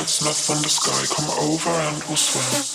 heads left on the sky. Come over and we'll swim.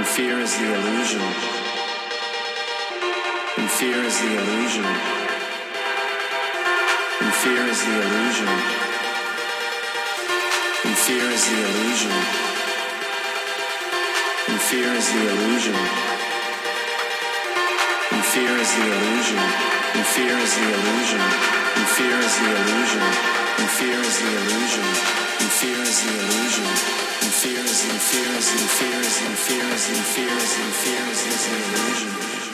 And fear is the illusion. And fear is the illusion. And fear is the illusion. And fear is the illusion. And fear is the illusion. And fear is the illusion. And fear is the illusion. And fear is the illusion fear is, and fear is, and fear is, and fear is, and fear is, and fear is, is an illusion.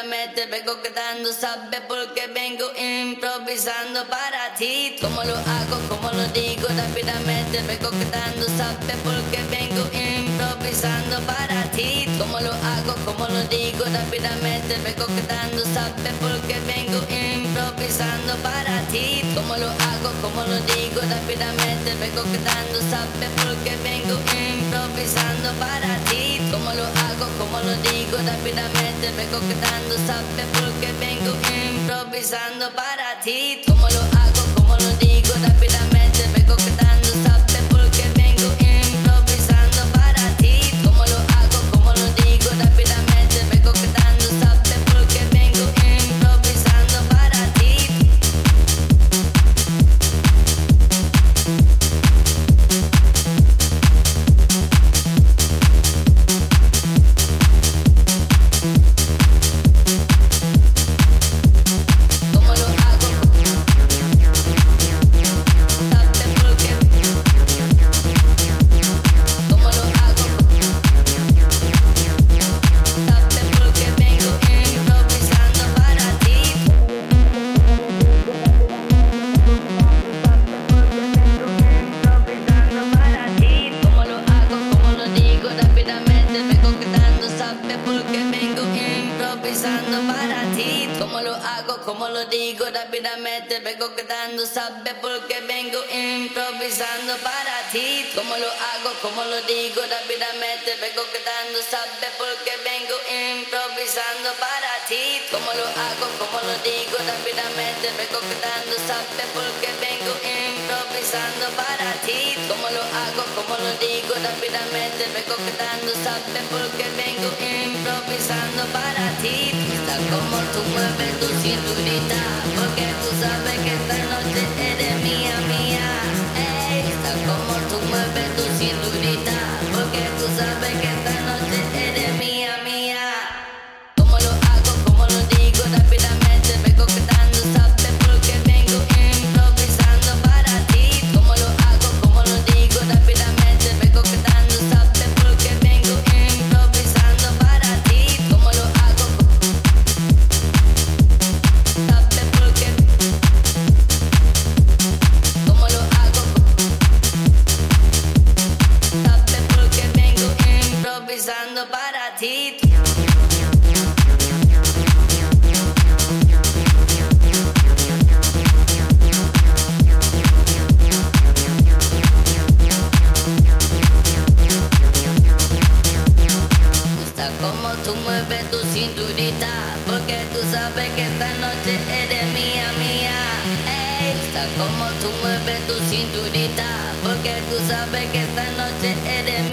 Rápidamente, vengo quedando, sabe porque vengo improvisando para ti. Como lo hago, como lo digo rápidamente, vengo quedando, sabe porque vengo improvisando para ti. Como lo hago, como lo digo rápidamente, vengo quedando, sabe porque vengo improvisando para ti. Como lo hago, como lo digo rápidamente, vengo quedando, sabe porque vengo improvisando para ti. Como lo hago, como lo digo rápidamente, vengo quedando, sabe porque vengo improvisando para ti. Como lo hago, como lo digo rápidamente, quedando, sabe porque vengo improvisando para ti. Como lo hago, como lo digo rápidamente, vengo quedando, sabe porque vengo improvisando para ti. Como lo hago, como lo digo rápidamente, vengo quedando, sabe porque vengo improvisando para ti. Está como tú mueves tu cinturita, porque tú sabes que esta noche eres mía, mía. Ey, está como tú mueves tu cinturita, porque tú sabes que cinturita Porque tú sabes que esta noche eres mía, mía. Ey, gusta como tú mueves tu cinturita Porque tú sabes que esta noche eres mía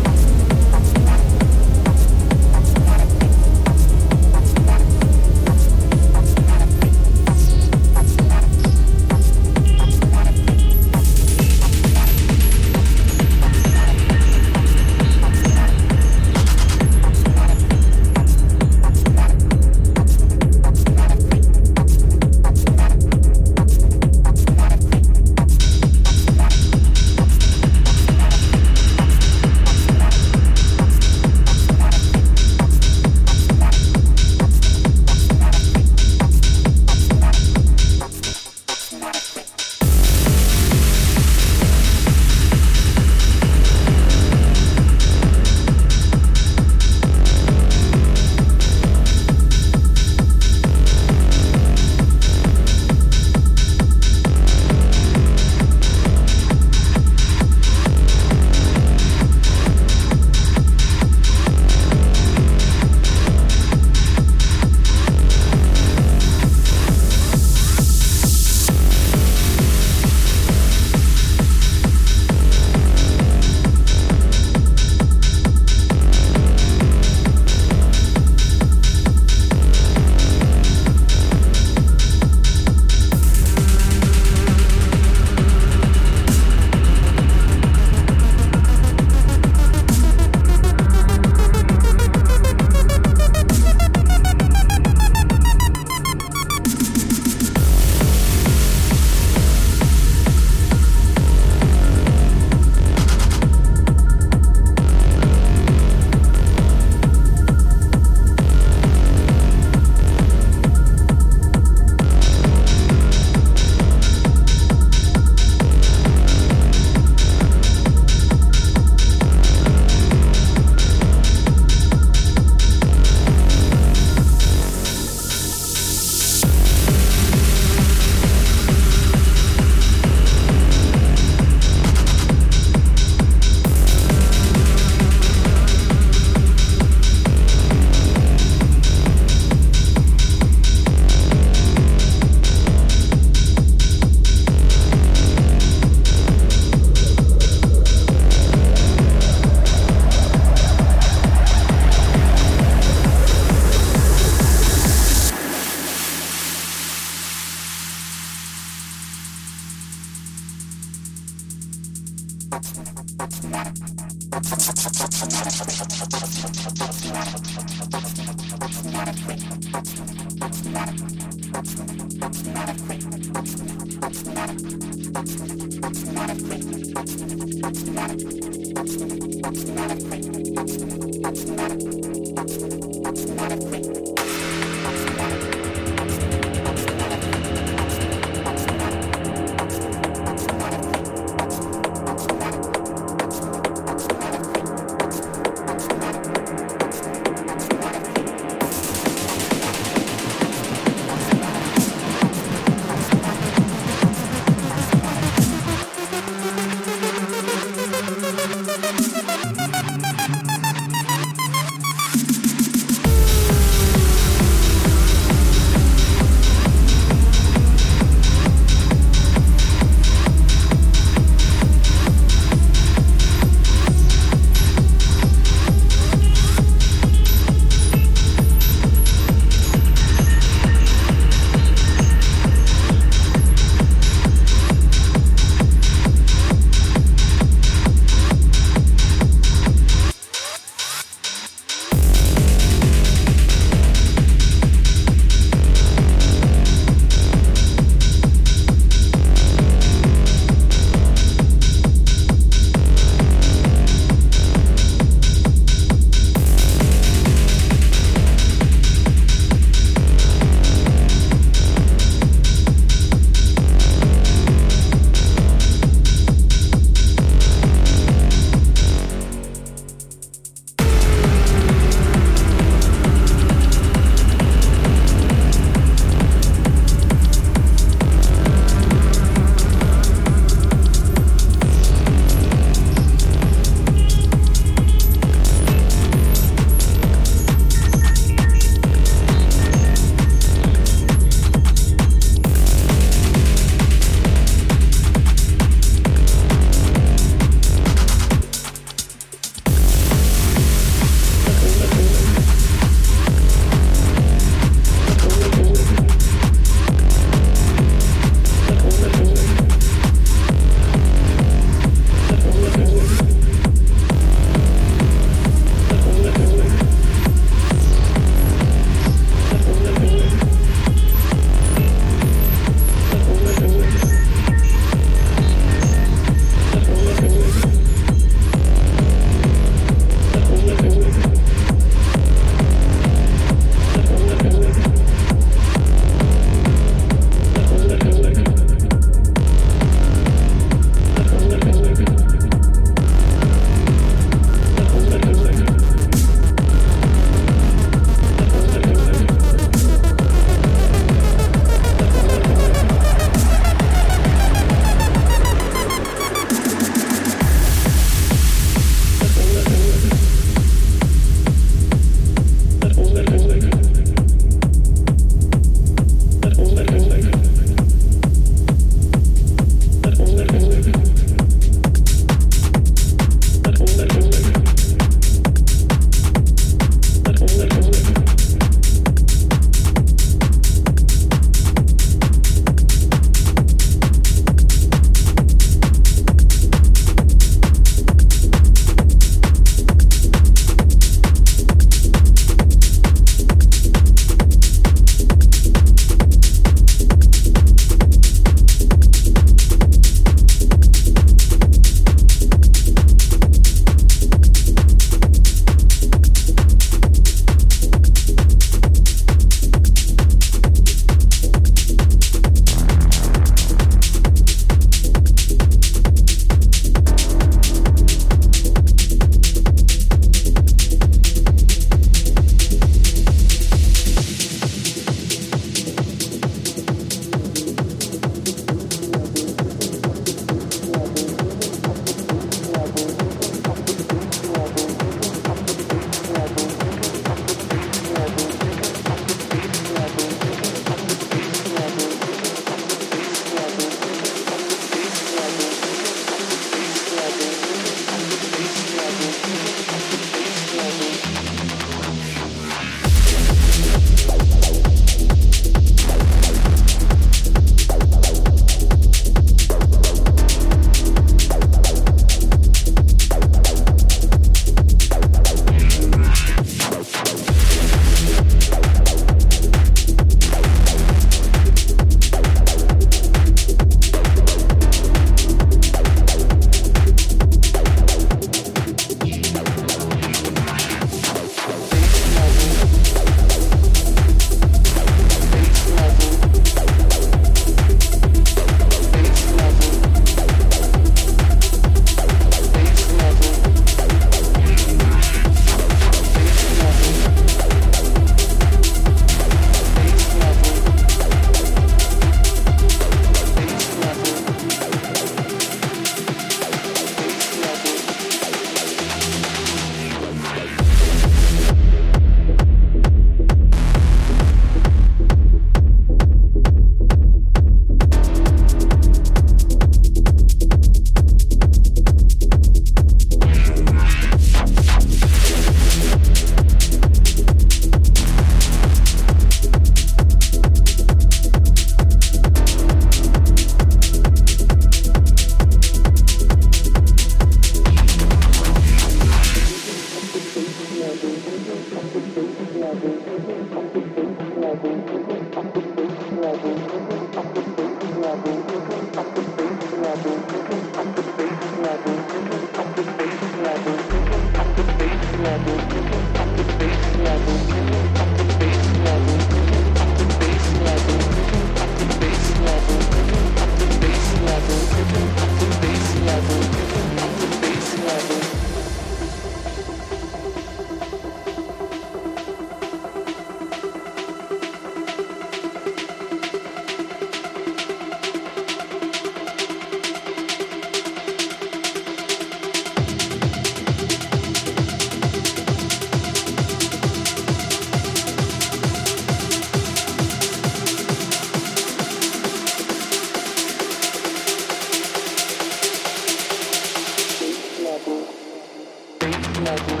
Thank you.